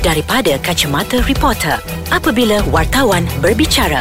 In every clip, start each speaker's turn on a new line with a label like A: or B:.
A: daripada kacamata reporter apabila wartawan berbicara.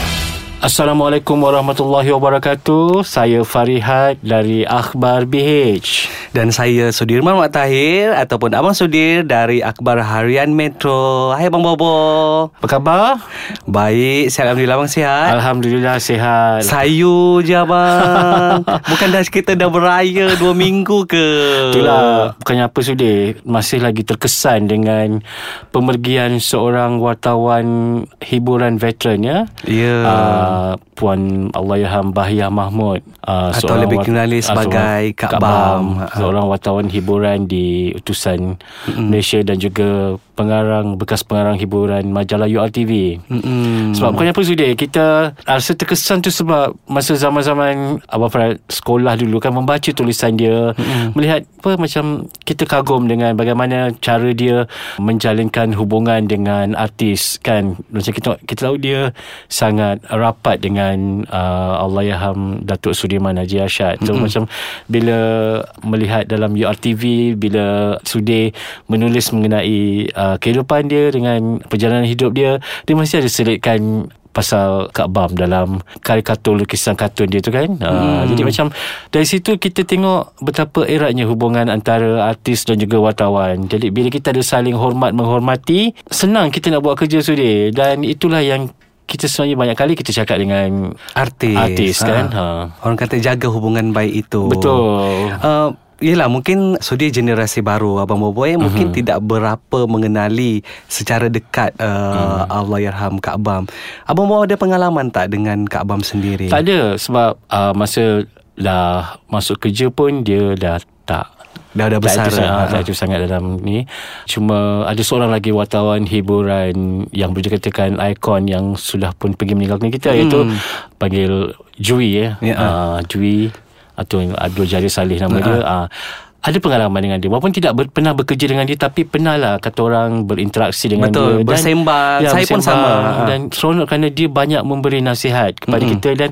B: Assalamualaikum warahmatullahi wabarakatuh. Saya Farihat dari Akhbar BH.
C: Dan saya Sudirman Mak Tahir ataupun Abang Sudir dari Akhbar Harian Metro. Hai Bang Bobo.
B: Apa khabar?
C: Baik, sihat Alhamdulillah Bang sihat.
B: Alhamdulillah sihat.
C: Sayu je Abang. Bukan dah kita dah beraya dua minggu ke?
B: Itulah bukannya apa Sudir masih lagi terkesan dengan pemergian seorang wartawan hiburan veteran ya.
C: Ya.
B: Uh, Puan Allahyarham Bahiyah Mahmud uh,
C: Atau lebih dikenali
B: ah,
C: sebagai Kak
B: Kak
C: Bam.
B: Bam Seorang wartawan hiburan di utusan mm-hmm. Malaysia Dan juga pengarang Bekas pengarang hiburan majalah URTV
C: Mm-mm.
B: sebab bukannya apa Sudir Kita rasa terkesan tu sebab Masa zaman-zaman Abang Farad sekolah dulu kan Membaca tulisan dia mm-hmm. Melihat apa macam Kita kagum dengan bagaimana Cara dia Menjalinkan hubungan dengan artis kan Macam kita kita tahu dia Sangat rapat dengan uh, Allahyarham Datuk Sudirman Haji Ashad So mm-hmm. macam Bila melihat dalam URTV Bila Sudir menulis mengenai uh, Kehidupan dia Dengan perjalanan hidup dia Dia masih ada selitkan pasal Kak Bam dalam karikatur lukisan kartun dia tu kan hmm. jadi macam dari situ kita tengok betapa eratnya hubungan antara artis dan juga wartawan jadi bila kita ada saling hormat menghormati senang kita nak buat kerja Sudir dan itulah yang kita sebenarnya banyak kali kita cakap dengan
C: Artis.
B: artis kan ha.
C: Orang kata jaga hubungan baik itu.
B: betul
C: Uh, Yelah mungkin Sudi generasi baru Abang Bobo eh, Mungkin
B: Mhm.
C: tidak berapa mengenali Secara dekat uh,
B: Mhm.
C: Allahyarham Kak Bam Abang Bobo ada pengalaman tak Dengan Kak Bam sendiri
B: tak ada sebab uh, masa dah masuk kerja pun dia dah tak
C: Dah dah besar
B: tak itu,
C: dah.
B: sangat, tak itu sangat dalam ni Cuma ada seorang lagi wartawan hiburan Yang boleh dikatakan ikon yang sudah pun pergi meninggalkan kita hmm. Iaitu panggil Jui ya,
C: Ya.
B: uh, Jui Atau Abdul Jarir Salih nama dia uh, ada pengalaman dengan dia Walaupun tidak ber, pernah bekerja dengan dia Tapi pernah lah Kata orang berinteraksi dengan
C: Betul,
B: dia
C: bersembang. Saya pun
B: bersembang.
C: sama. Ha.
B: Dan seronok kerana dia banyak memberi nasihat Kepada mm-hmm. kita Dan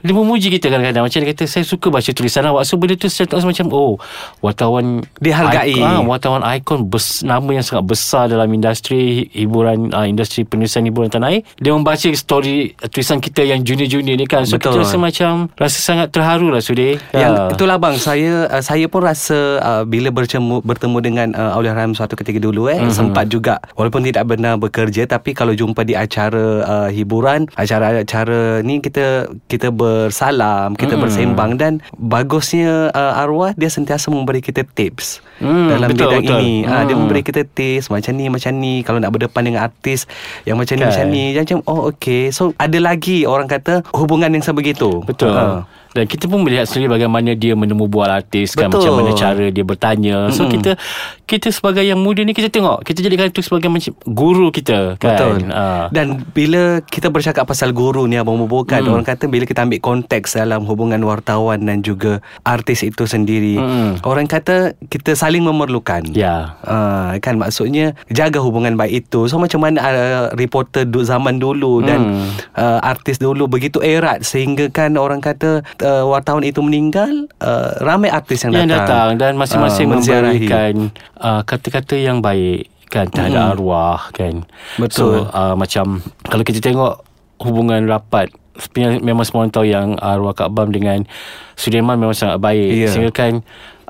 B: dia memuji kita kadang-kadang Macam dia kata Saya suka baca tulisan awak So benda tu saya tak macam Oh Wartawan
C: Dihargai.
B: ikon, ah, Wartawan ikon bes, Nama yang sangat besar Dalam industri Hiburan ah, Industri penulisan hiburan tanah air Dia membaca story Tulisan kita yang junior-junior ni kan So
C: Betul.
B: kita rasa macam Rasa sangat terharu lah Sudir
C: Yang
B: Ah.
C: itulah bang saya uh, saya pun rasa uh, bila bertemu bertemu dengan uh, Allahyarham suatu ketika dulu eh
B: Mhm.
C: mm-hmm. sempat juga walaupun tidak benar bekerja tapi kalau jumpa di acara uh, hiburan acara-acara ni kita kita bersalam kita
B: Mhm.
C: bersembang dan bagusnya uh, arwah dia sentiasa memberi kita tips
B: Hmm,
C: dalam
B: betul,
C: bidang
B: betul.
C: ini Ah, dia
B: Hmm.
C: memberi kita tips macam ni macam ni kalau nak berdepan dengan artis yang macam ni
B: Kan.
C: macam ni macam oh okey so ada lagi orang kata hubungan yang sebegitu
B: Betul.
C: Ah.
B: Dan kita pun melihat sendiri bagaimana dia menemu bual artis kan
C: Betul.
B: macam mana cara dia bertanya. So
C: Mm-mm.
B: kita kita sebagai yang muda ni kita tengok, kita jadikan itu sebagai macam guru kita kan.
C: Betul.
B: Ah.
C: Dan bila kita bercakap pasal guru ni Abang Bobo kan
B: Hmm.
C: Orang kata bila kita ambil konteks dalam hubungan wartawan dan juga artis itu sendiri
B: Hmm.
C: Orang kata kita saling memerlukan
B: Ya.
C: Uh, kan maksudnya jaga hubungan baik itu so macam mana uh, reporter zaman dulu dan
B: Hmm.
C: uh, artis dulu begitu erat sehingga kan orang kata uh, wartawan itu meninggal uh, ramai artis yang,
B: Yang datang dan masing-masing
C: menziarahi.
B: memberikan uh, kata-kata yang baik kan terhadap arwah kan.
C: Betul.
B: So uh, macam kalau kita tengok hubungan rapat memang semua orang tahu yang arwah Kak Bam dengan Sudirman memang sangat baik
C: Ya.
B: sehingga kan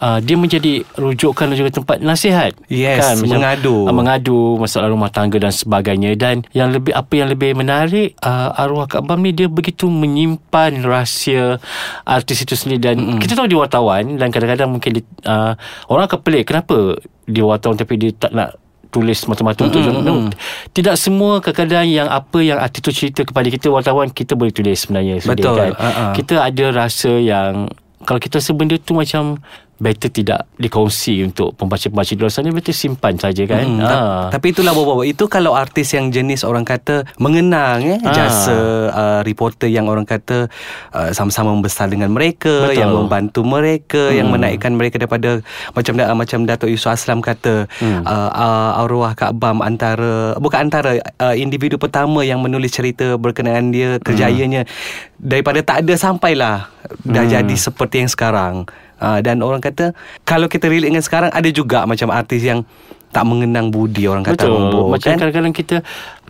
B: Uh, dia menjadi rujukan dan juga tempat nasihat.
C: Yes,
B: kan?
C: Mengadu.
B: uh, mengadu masalah rumah tangga dan sebagainya. Dan yang lebih apa yang lebih menarik uh, arwah Kak Bam ni dia begitu menyimpan rahsia artis itu sendiri. Dan mm kita tahu dia wartawan dan kadang-kadang mungkin dia, uh, orang akan pelik kenapa dia wartawan tapi dia tak nak tulis mata-mata untuk mm no, tidak semua kadang-kadang yang apa yang artis tu cerita kepada kita wartawan kita boleh tulis sebenarnya
C: Betul,
B: kan?
C: uh-uh.
B: kita ada rasa yang kalau kita rasa benda tu macam better tidak dikongsi untuk pembaca-pembaca di luar sana better simpan saja kan
C: Hmm,
B: ha.
C: ta- Tapi itulah bawa-bawa Itu kalau artis yang jenis orang kata Mengenang eh,
B: Ah.
C: Jasa uh, reporter yang orang kata uh, Sama-sama membesar dengan mereka
B: Betul.
C: Yang membantu mereka
B: Hmm.
C: Yang menaikkan mereka daripada Macam uh, macam Datuk Yusuf Aslam kata
B: Hmm.
C: uh, uh, Arwah Kak Bam antara Bukan antara uh, Individu pertama yang menulis cerita Berkenaan dia Kerjayanya Daripada tak ada sampailah Dah
B: Hmm.
C: jadi seperti yang sekarang uh, Dan orang kata Kalau kita relate dengan sekarang Ada juga macam artis yang tak mengenang budi orang kata
B: Betul
C: Bob,
B: Macam
C: kan?
B: kadang-kadang kita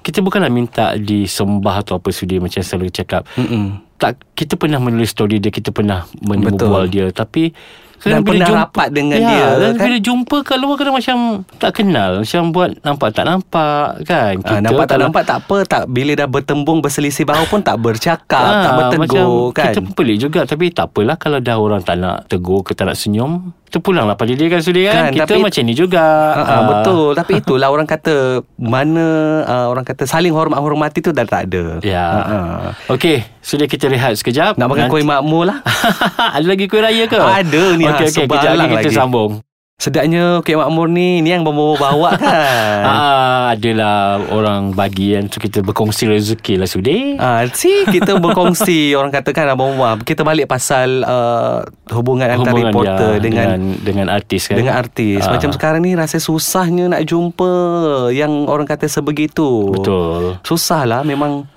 B: Kita bukanlah minta disembah Atau apa sudi Macam selalu cakap
C: Mm-mm.
B: tak kita pernah menulis story dia kita pernah menyubual dia tapi
C: Dan
B: bila
C: pernah rapat dengan
B: ya,
C: dia,
B: dan
C: kan?
B: bila jumpa kat luar kadang macam tak kenal macam buat nampak tak nampak kan?
C: Ah, nampak tak nampak tak apa tak bila dah bertembung berselisih bahu pun tak bercakap
B: Ah,
C: tak bertegur kan?
B: Kita pun pelik juga Tapi tak apalah Kalau dah orang tak nak tegur Ke tak nak senyum Terpulanglah pada dia kan Sudi
C: Kan,
B: kan, Kita
C: tapi-
B: macam ni juga.
C: Ah, ah, betul. Tapi itulah orang kata mana ah, orang kata saling hormat hormati tu dah tak ada.
B: Ya.
C: Ah, ah.
B: Okey Sudah kita rehat sekejap.
C: Nak makan
B: Nanti-
C: kuih makmur lah.
B: Ada lagi kuih raya ke?
C: Ada ni,
B: Okey
C: ha,
B: okey kejap lagi kita
C: lagi.
B: sambung
C: sedapnya kuih makmur ni ni yang bawa-bawa kan
B: Ah, adalah orang bagi kan so kita berkongsi rezeki lah Sudi.
C: Ah, si kita berkongsi orang katakan abang Umar kita balik pasal uh, hubungan antara
B: Hubungan
C: reporter
B: dia
C: dengan
B: dengan dengan artis kan.
C: dengan artis.
B: Ah.
C: Macam sekarang ni rasa susahnya nak jumpa yang orang kata sebegitu.
B: Betul.
C: Susah lah memang.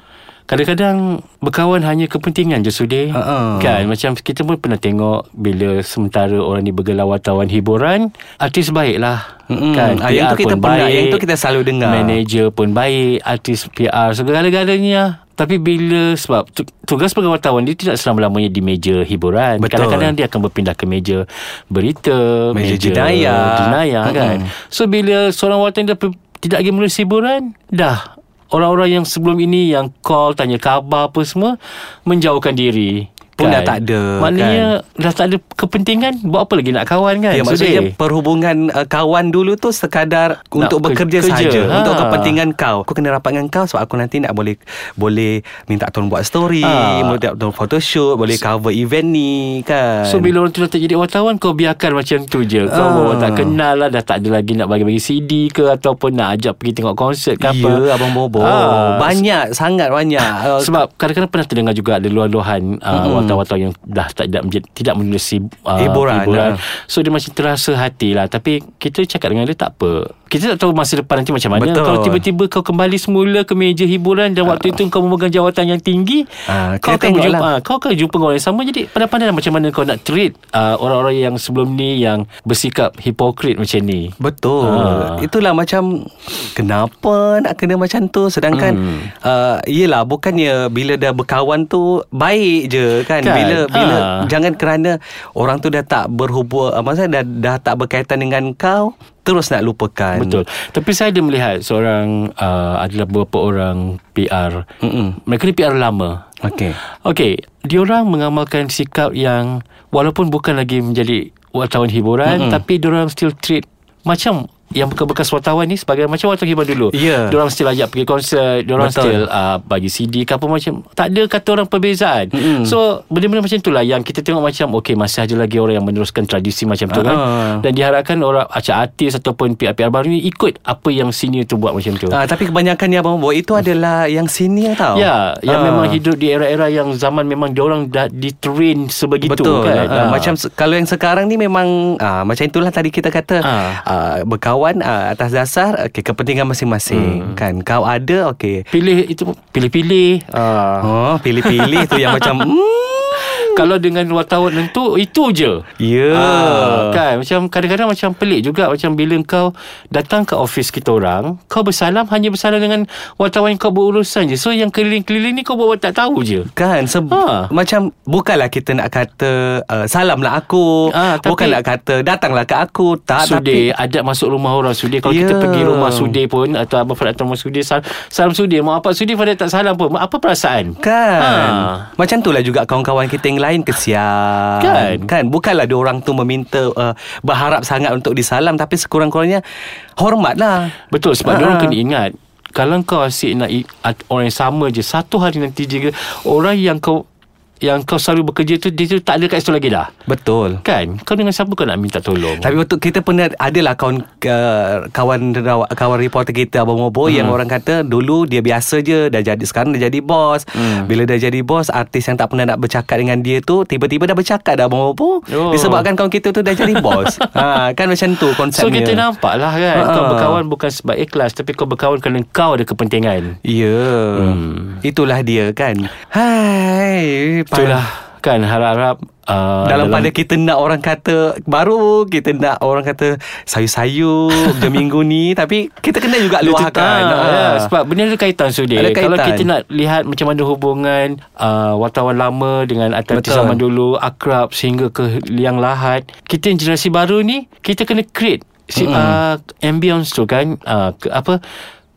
B: Kadang-kadang berkawan hanya kepentingan je Sudi.
C: Ha-ha.
B: Kan macam kita pun pernah tengok bila sementara orang ni bergelar wartawan hiburan, artis baik lah.
C: Mm-mm.
B: Kan
C: Ah, yang tu kita pernah-
B: baik,
C: yang tu kita selalu dengar.
B: Manager pun baik, artis PR segala-galanya. Tapi bila sebab tu, tugas sebagai wartawan dia tidak selama-lamanya di meja hiburan.
C: Betul.
B: Kadang-kadang dia akan berpindah ke meja berita,
C: Meja jenayah.
B: jenayah kan.
C: Mm-mm.
B: So bila seorang wartawan dia tidak lagi menulis hiburan, dah orang-orang yang sebelum ini yang call tanya khabar apa semua menjauhkan diri.
C: Pun dah tak ada,
B: Maknanya dah tak ada kepentingan buat apa lagi nak kawan kan?
C: Ya maksudnya
B: Sudi?
C: perhubungan uh, kawan dulu tu sekadar untuk
B: ke-
C: bekerja
B: kerja.
C: saja
B: Ha.
C: untuk kepentingan kau. Aku kena rapat dengan kau sebab aku nanti nak boleh boleh minta tolong buat story,
B: Ha.
C: boleh minta tolong photoshoot, boleh cover event ni kan.
B: So bila orang tu dah tak jadi wartawan Kau biarkan macam tu je Kau
C: Ah.
B: tak kenal lah Dah tak ada lagi nak bagi-bagi CD ke Ataupun nak ajak pergi tengok konsert ke apa
C: Ya abang Bobo
B: Ah.
C: Banyak Sangat banyak
B: Sebab kadang-kadang pernah terdengar juga Ada luahan-luahan uh, Wartawan-wartawan yang Dah tak tidak, tidak menulis uh,
C: Hiburan, ah.
B: So dia macam terasa hati lah. Tapi kita cakap dengan dia tak apa Kita tak tahu masa depan nanti macam mana
C: Betul.
B: Kalau tiba-tiba kau kembali semula Ke meja hiburan Dan waktu itu kau memegang jawatan yang tinggi
C: Ah,
B: kau, akan berjumpa,
C: lah.
B: ah, kau akan jumpa orang yang sama Jadi pandai-pandai lah macam mana kau nak treat uh, Orang-orang yang sebelum ni Yang bersikap hipokrit macam ni
C: Betul
B: Ah.
C: Itulah macam Kenapa nak kena macam tu Sedangkan
B: Hmm.
C: uh, Yelah bukannya Bila dah berkawan tu Baik je kan,
B: Kan?
C: Bila bila
B: Ah.
C: Jangan kerana Orang tu dah tak berhubung uh, Maksudnya dah, dah tak berkaitan dengan kau Terus nak lupakan.
B: Betul. Tapi saya ada melihat Seorang uh, Adalah beberapa orang PR
C: Mm-mm.
B: Mereka ni PR lama.
C: Okay
B: Okey, diorang mengamalkan sikap yang walaupun bukan lagi menjadi wartawan hiburan
C: Mm-mm.
B: tapi diorang still treat macam yang bekas-bekas wartawan ni sebagai macam wartawan hiburan dulu.
C: Ya.
B: Diorang still ajak pergi konsert, diorang
C: Betul.
B: still uh, bagi CD ke apa macam. Tak ada kata orang perbezaan.
C: Mm-mm.
B: So, benda-benda macam itulah yang kita tengok macam okey masih ada lagi orang yang meneruskan tradisi macam tu kan.
C: Ah.
B: Dan diharapkan orang macam artis ataupun PR-PR baru ni ikut apa yang senior tu buat macam tu.
C: Ah, tapi kebanyakannya Abang Bobo Itu adalah yang senior tau
B: Ya, yang
C: Ah.
B: memang hidup di era-era yang zaman memang diorang dah ditrain sebegitu
C: Betul
B: kan.
C: uh, Macam Kalau yang sekarang ni memang uh, Macam itulah tadi kita kata
B: Ah.
C: uh, Berkawan uh, atas dasar okay, Kepentingan masing-masing hmm. Kan Kau ada okay.
B: pilih itu pilih-pilih. Ah.
C: Oh pilih-pilih tu yang macam hmm,
B: Kalau dengan wartawan tentu itu je.
C: Ya
B: Ah, kan macam kadang-kadang macam pelik juga macam bila kau datang ke office kita orang, kau bersalam hanya bersalam dengan wartawan yang kau berurusan je. So yang keliling-keliling ni kau buat tak tahu je.
C: Kan se-
B: Ha.
C: Macam Bukanlah kita nak kata uh, Salamlah aku
B: Ah, tapi-
C: Bukan nak kata Datanglah ke aku Tak
B: Sudir
C: tapi
B: Adat masuk rumah orang Sudir Kalau
C: Ya.
B: kita pergi rumah Sudir pun Atau Abang Fadil datang rumah Sudir Salam, salam Sudir Mak apa Sudir Fadil tak salam pun Apa perasaan
C: Kan
B: Ha.
C: Macam itulah juga Kawan-kawan kita yang lain Kesian
B: Kan?
C: Kan Bukanlah dia orang tu meminta uh, Berharap sangat untuk disalam Tapi sekurang-kurangnya Hormat lah
B: Betul sebab uh-huh. orang kena ingat kalau kau asyik nak orang yang sama je satu hari nanti juga orang yang kau yang kau selalu bekerja tu dia tu tak ada kat situ lagi dah.
C: Betul
B: Kan? Kau dengan siapa kau nak minta tolong?
C: Tapi waktu kita pernah adalah kawan uh, kawan kawan reporter kita Abang Mobo hmm. yang orang kata dulu dia biasa je dah jadi sekarang dah jadi bos. Hmm. Bila dah jadi bos artis yang tak pernah nak bercakap dengan dia tu tiba-tiba dah bercakap dah Abang Mobo.
B: Oh.
C: Disebabkan kawan kita tu dah jadi bos. ha kan macam tu konsepnya.
B: So kita nampak lah kan
C: Ha.
B: Kau berkawan bukan sebab ikhlas Tapi kau berkawan kerana kau ada kepentingan
C: Ya. Hmm. Itulah dia kan. Hai. Pa-
B: Itulah kan harap-harap uh,
C: dalam, pada kita nak orang kata baru kita nak orang kata sayur-sayur jam minggu ni tapi kita kena juga luahkan.
B: Ah,
C: Ah.
B: ya, sebab benda ada kaitan Sudir.
C: Ada kaitan.
B: Kalau kita nak lihat macam mana hubungan uh, wartawan lama dengan artis zaman dulu akrab sehingga ke liang lahat. Kita yang generasi baru ni kita kena create si uh, ambience tu kan uh, ke, apa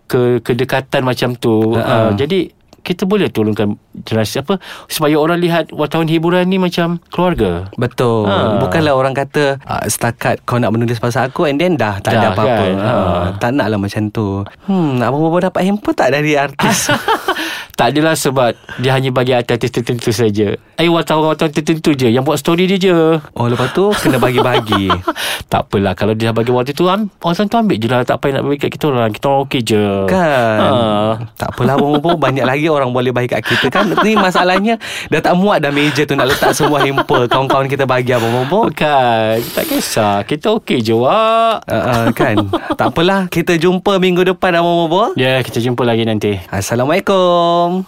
B: ke kedekatan macam tu. Uh, jadi kita boleh tolongkan generasi apa supaya orang lihat wartawan hiburan ni macam keluarga.
C: Betul
B: Ha.
C: Bukanlah orang kata uh, Setakat kau nak menulis pasal aku And then dah Tak
B: Dah,
C: ada apa-apa
B: kan?
C: ha.
B: Ha.
C: Tak nak lah macam tu Hmm Bobo dapat handphone tak dari artis
B: tak adalah sebab dia hanya bagi artis tertentu saja. Eh wartawan-wartawan tertentu je yang buat story dia je.
C: Oh lepas tu Kena bagi-bagi
B: Tak apalah Kalau dia bagi waktu tu am, Orang tu ambil je lah Tak payah nak bagi kat kita orang Kita orang okey je
C: Kan
B: ha.
C: Tak apalah Banyak lagi orang boleh bagi kat kita kan? Ni masalahnya Dah tak muat dah meja tu Nak letak semua hamper. Kawan-kawan kita bagi Abang Bobo
B: Kan Tak kisah. Kita okey je Wak.
C: Uh, uh, Kan? Tak apalah. Kita jumpa minggu depan Bobo
B: Ya kita jumpa lagi nanti.
C: Assalamualaikum